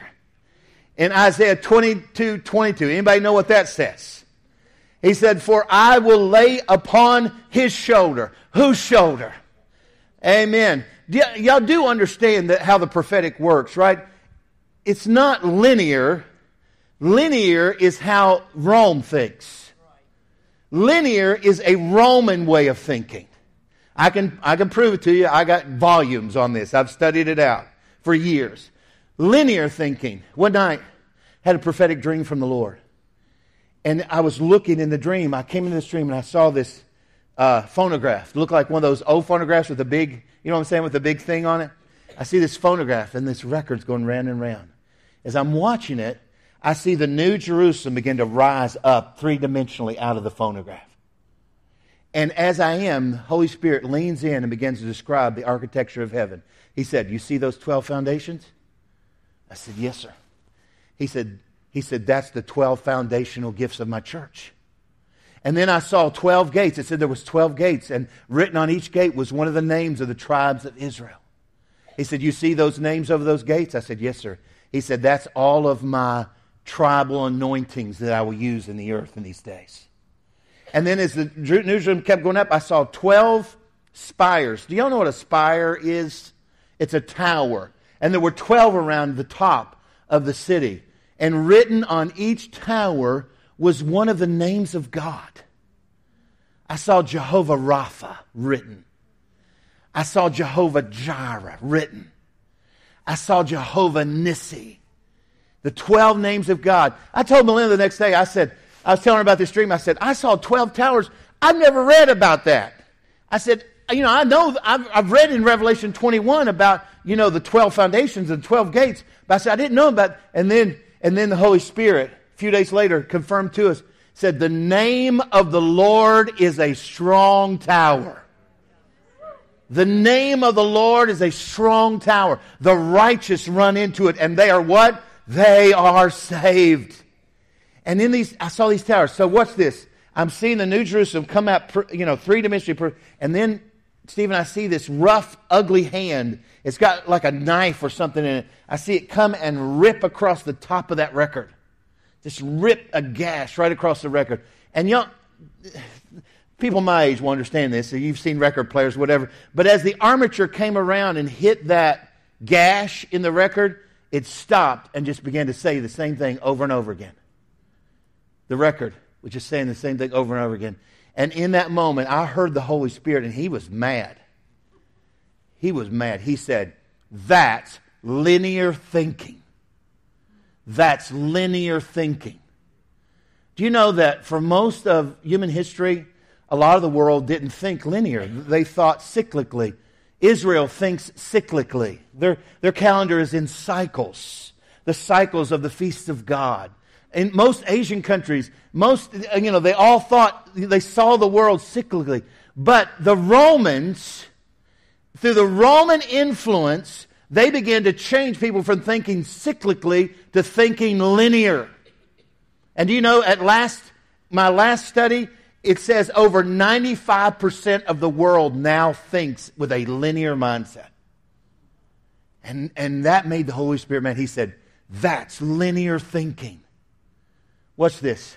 in Isaiah 22 22. Anybody know what that says? He said, For I will lay upon his shoulder. Whose shoulder? Amen. Y- y'all do understand that how the prophetic works, right? It's not linear, Linear is how Rome thinks. Linear is a Roman way of thinking. I can, I can prove it to you. I got volumes on this. I've studied it out for years. Linear thinking. One night, had a prophetic dream from the Lord. And I was looking in the dream. I came into this dream and I saw this uh, phonograph. It looked like one of those old phonographs with a big, you know what I'm saying, with a big thing on it. I see this phonograph and this record's going round and round. As I'm watching it, I see the new Jerusalem begin to rise up three dimensionally out of the phonograph. And as I am, Holy Spirit leans in and begins to describe the architecture of heaven. He said, You see those 12 foundations? I said, Yes, sir. He said, he said, That's the 12 foundational gifts of my church. And then I saw 12 gates. It said there was 12 gates, and written on each gate was one of the names of the tribes of Israel. He said, You see those names over those gates? I said, Yes, sir. He said, That's all of my tribal anointings that I will use in the earth in these days. And then as the New Jerusalem kept going up, I saw 12 spires. Do y'all know what a spire is? It's a tower. And there were 12 around the top of the city. And written on each tower was one of the names of God. I saw Jehovah Rapha written. I saw Jehovah Jireh written. I saw Jehovah Nissi. The 12 names of God. I told Melinda the next day, I said, I was telling her about this dream. I said, I saw 12 towers. I've never read about that. I said, you know, I know, I've, I've read in Revelation 21 about, you know, the 12 foundations and 12 gates, but I said, I didn't know about, and then, and then the Holy Spirit, a few days later, confirmed to us, said, the name of the Lord is a strong tower. The name of the Lord is a strong tower. The righteous run into it, and they are what? They are saved. And in these, I saw these towers. So what's this? I'm seeing the New Jerusalem come out, you know, three dimensionally, and then Stephen, I see this rough, ugly hand. It's got like a knife or something in it. I see it come and rip across the top of that record. Just rip a gash right across the record. And young people my age will understand this. So you've seen record players, whatever. But as the armature came around and hit that gash in the record, it stopped and just began to say the same thing over and over again. The record was just saying the same thing over and over again. And in that moment, I heard the Holy Spirit, and he was mad. He was mad. He said, That's linear thinking. That's linear thinking. Do you know that for most of human history, a lot of the world didn't think linear? They thought cyclically. Israel thinks cyclically. Their, their calendar is in cycles, the cycles of the feasts of God in most Asian countries, most, you know, they all thought they saw the world cyclically. But the Romans, through the Roman influence, they began to change people from thinking cyclically to thinking linear. And do you know, at last, my last study, it says over 95% of the world now thinks with a linear mindset. And, and that made the Holy Spirit man. He said, that's linear thinking. Watch this.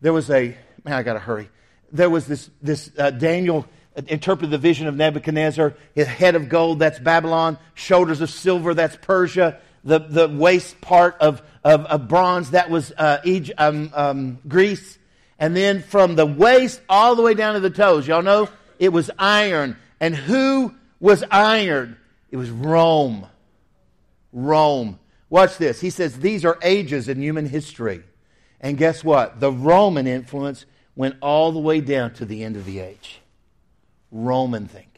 There was a, man, I got to hurry. There was this, this uh, Daniel interpreted the vision of Nebuchadnezzar. His head of gold, that's Babylon. Shoulders of silver, that's Persia. The, the waist part of, of, of bronze, that was uh, Egypt, um, um, Greece. And then from the waist all the way down to the toes, y'all know it was iron. And who was iron? It was Rome. Rome. Watch this. He says these are ages in human history. And guess what? The Roman influence went all the way down to the end of the age. Roman thinking.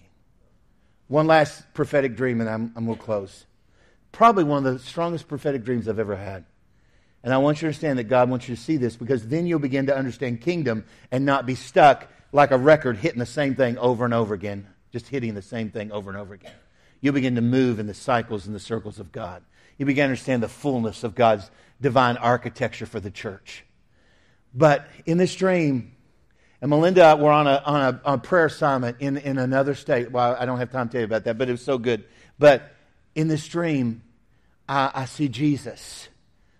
One last prophetic dream, and I'm, I'm going to close. Probably one of the strongest prophetic dreams I've ever had. And I want you to understand that God wants you to see this because then you'll begin to understand kingdom and not be stuck like a record hitting the same thing over and over again, just hitting the same thing over and over again. You'll begin to move in the cycles and the circles of God. You begin to understand the fullness of God's divine architecture for the church. But in this dream, and Melinda were on a, on a, on a prayer assignment in, in another state. Well, I don't have time to tell you about that, but it was so good. But in this dream, I, I see Jesus.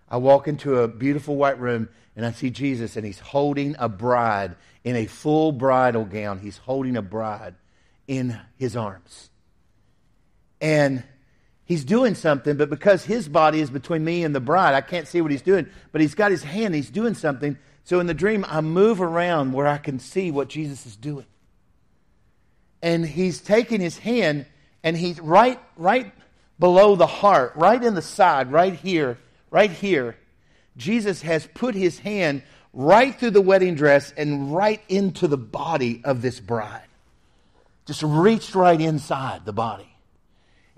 I walk into a beautiful white room and I see Jesus, and he's holding a bride in a full bridal gown. He's holding a bride in his arms. And he's doing something, but because his body is between me and the bride, I can't see what he's doing. But he's got his hand, he's doing something. So in the dream, I move around where I can see what Jesus is doing. And he's taking his hand and he's right, right below the heart, right in the side, right here, right here. Jesus has put his hand right through the wedding dress and right into the body of this bride. Just reached right inside the body.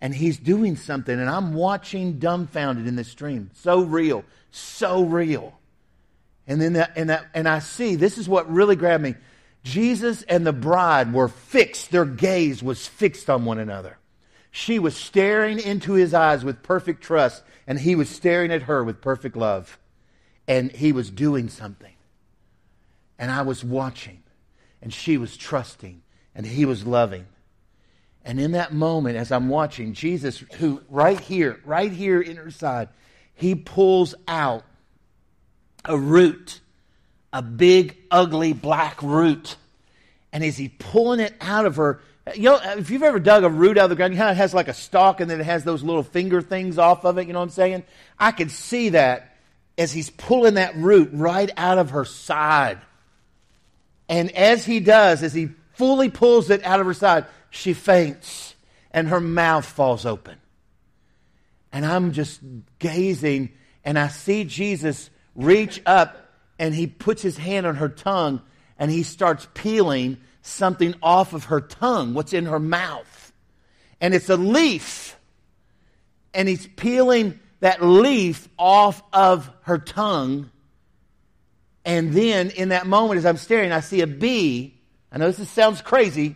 And he's doing something, and I'm watching dumbfounded in this dream. So real, so real. And then that, and that, and I see this is what really grabbed me. Jesus and the bride were fixed, their gaze was fixed on one another. She was staring into his eyes with perfect trust, and he was staring at her with perfect love and he was doing something. And I was watching, and she was trusting, and he was loving. And in that moment, as I'm watching, Jesus, who right here, right here in her side, he pulls out a root, a big, ugly black root. And as he pulling it out of her, you know, if you've ever dug a root out of the ground, you know, it has like a stalk and then it has those little finger things off of it, you know what I'm saying? I could see that as he's pulling that root right out of her side. And as he does, as he fully pulls it out of her side, she faints and her mouth falls open. And I'm just gazing, and I see Jesus reach up and he puts his hand on her tongue and he starts peeling something off of her tongue, what's in her mouth. And it's a leaf. And he's peeling that leaf off of her tongue. And then in that moment, as I'm staring, I see a bee. I know this sounds crazy,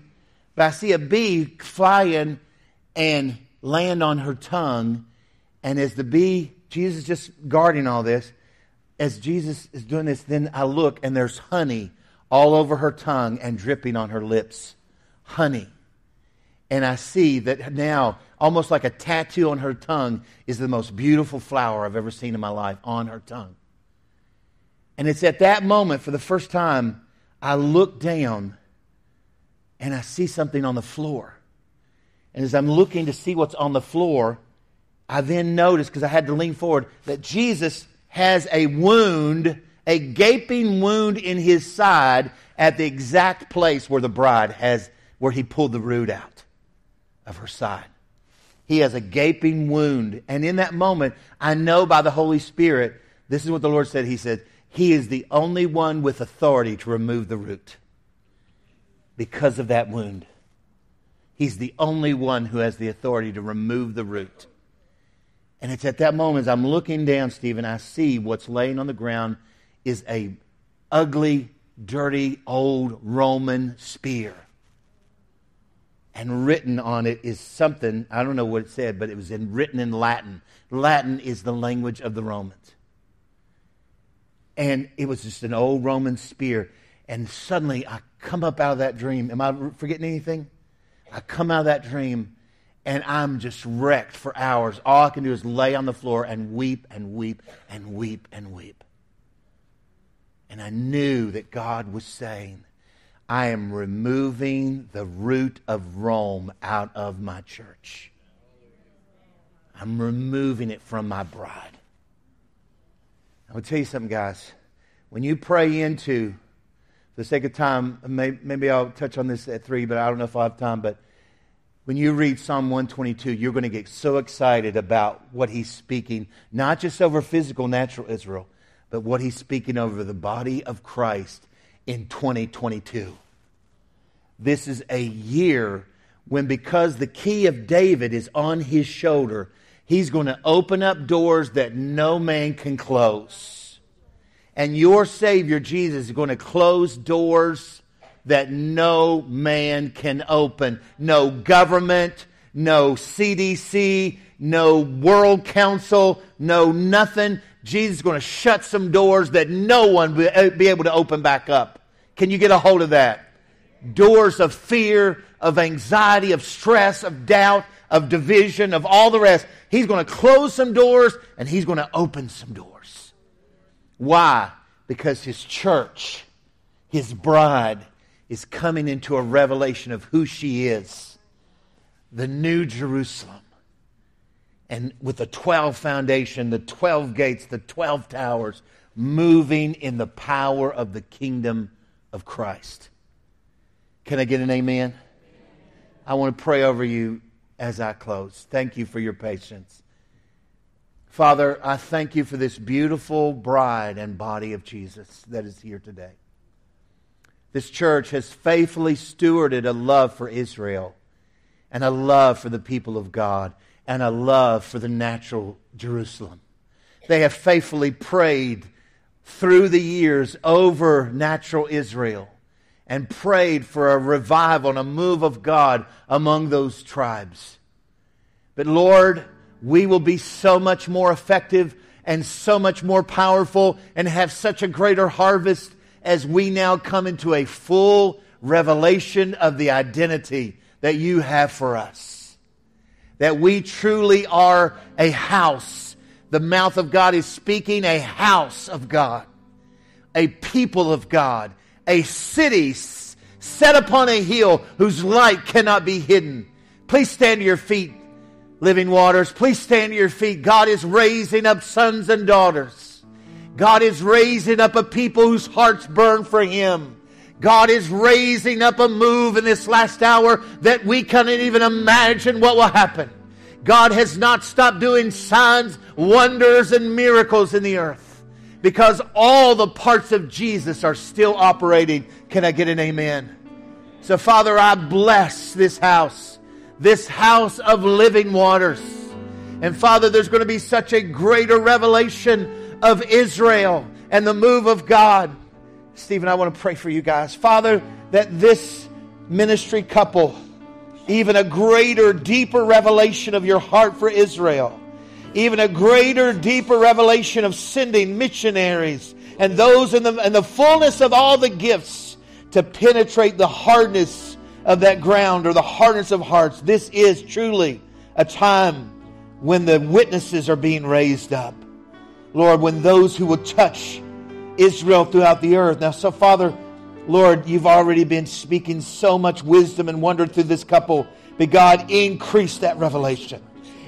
but I see a bee flying and land on her tongue. And as the bee, Jesus is just guarding all this, as Jesus is doing this, then I look and there's honey all over her tongue and dripping on her lips. Honey. And I see that now almost like a tattoo on her tongue, is the most beautiful flower I've ever seen in my life on her tongue. And it's at that moment, for the first time, I look down and I see something on the floor. And as I'm looking to see what's on the floor, I then notice, because I had to lean forward, that Jesus has a wound, a gaping wound in his side at the exact place where the bride has, where he pulled the root out of her side. He has a gaping wound. And in that moment, I know by the Holy Spirit, this is what the Lord said. He said, He is the only one with authority to remove the root because of that wound. He's the only one who has the authority to remove the root. And it's at that moment as I'm looking down, Stephen, I see what's laying on the ground is a ugly, dirty, old Roman spear and written on it is something, I don't know what it said, but it was in, written in Latin. Latin is the language of the Romans. And it was just an old Roman spear. And suddenly I come up out of that dream. Am I forgetting anything? I come out of that dream and I'm just wrecked for hours. All I can do is lay on the floor and weep and weep and weep and weep. And I knew that God was saying, I am removing the root of Rome out of my church. I'm removing it from my bride. I will tell you something, guys. When you pray into, for the sake of time, maybe I'll touch on this at three, but I don't know if I have time. But when you read Psalm 122, you're going to get so excited about what he's speaking, not just over physical, natural Israel, but what he's speaking over the body of Christ in 2022. This is a year when, because the key of David is on his shoulder, he's going to open up doors that no man can close. And your Savior, Jesus, is going to close doors that no man can open. No government, no CDC, no World Council, no nothing. Jesus is going to shut some doors that no one will uh, be able to open back up. Can you get a hold of that? Doors of fear, of anxiety, of stress, of doubt, of division, of all the rest. He's going to close some doors and he's going to open some doors. Why? Because his church, his bride, is coming into a revelation of who she is the new Jerusalem. And with the 12 foundation, the 12 gates, the 12 towers, moving in the power of the kingdom of Christ. Can I get an amen? I want to pray over you as I close. Thank you for your patience. Father, I thank you for this beautiful bride and body of Jesus that is here today. This church has faithfully stewarded a love for Israel and a love for the people of God and a love for the natural Jerusalem. They have faithfully prayed through the years over natural Israel and prayed for a revival and a move of God among those tribes. But Lord, we will be so much more effective and so much more powerful and have such a greater harvest as we now come into a full revelation of the identity that you have for us. That we truly are a house. The mouth of God is speaking a house of God, a people of God, a city set upon a hill whose light cannot be hidden. Please stand to your feet, living waters. Please stand to your feet. God is raising up sons and daughters. God is raising up a people whose hearts burn for Him. God is raising up a move in this last hour that we can't even imagine what will happen. God has not stopped doing signs, wonders, and miracles in the earth because all the parts of Jesus are still operating. Can I get an amen? So, Father, I bless this house, this house of living waters. And, Father, there's going to be such a greater revelation of Israel and the move of God Stephen, I want to pray for you guys. Father, that this ministry couple, even a greater, deeper revelation of your heart for Israel, even a greater, deeper revelation of sending missionaries and those in the, in the fullness of all the gifts to penetrate the hardness of that ground or the hardness of hearts. This is truly a time when the witnesses are being raised up. Lord, when those who will touch Israel throughout the earth. Now, so Father, Lord, you've already been speaking so much wisdom and wonder through this couple. But God, increase that revelation.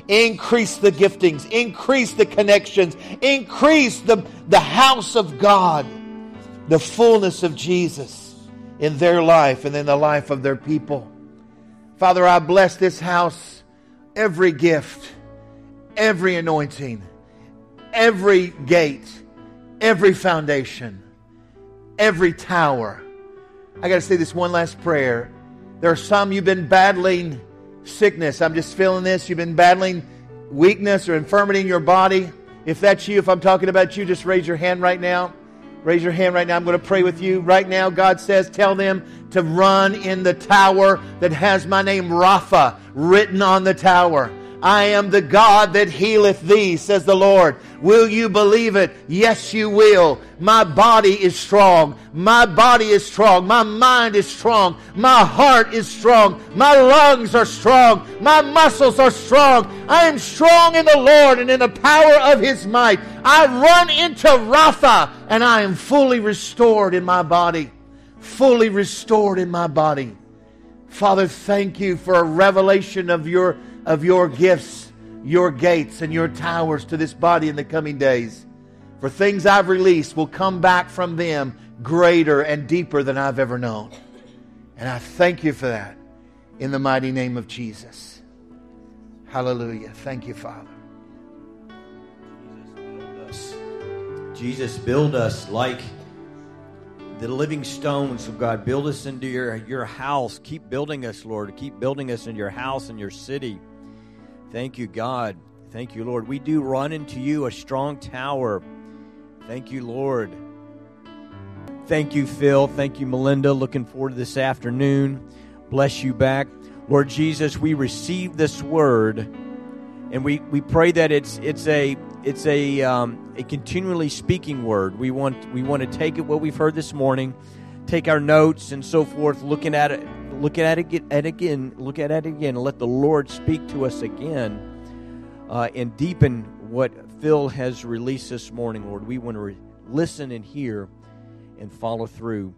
Increase the giftings. Increase the connections. Increase the, the house of God. The fullness of Jesus in their life and in the life of their people. Father, I bless this house, every gift, every anointing, every gate every foundation, every tower. I got to say this one last prayer. There are some you've been battling sickness. I'm just feeling this. You've been battling weakness or infirmity in your body. If that's you, if I'm talking about you, just raise your hand right now. Raise your hand right now. I'm going to pray with you. Right now, God says, tell them to run in the tower that has my name, Rapha, written on the tower. I am the God that healeth thee, says the Lord. Will you believe it? Yes, you will. My body is strong. My body is strong. My mind is strong. My heart is strong. My lungs are strong. My muscles are strong. I am strong in the Lord and in the power of his might. I run into Rapha and I am fully restored in my body. Fully restored in my body. Father, thank you for a revelation of your of your gifts, your gates, and your towers to this body in the coming days. For things I've released will come back from them greater and deeper than I've ever known. And I thank you for that in the mighty name of Jesus. Hallelujah. Thank you, Father. Jesus, build us Jesus, build us like the living stones of God. Build us into your, your house. Keep building us, Lord. Keep building us in your house and your city. Thank you, God. Thank you, Lord. We do run into you, a strong tower. Thank you, Lord. Thank you, Phil. Thank you, Melinda. Looking forward to this afternoon. Bless you back. Lord Jesus, we receive this word and we, we pray that it's it's a it's a um, a continually speaking word. We want we want to take it what we've heard this morning, take our notes and so forth, looking at it look at it again, look at it again, and let the Lord speak to us again uh, and deepen what Phil has released this morning, Lord. We want to re- listen and hear and follow through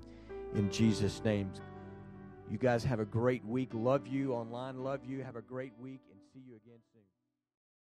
in Jesus' name. You guys have a great week. Love you online. Love you. Have a great week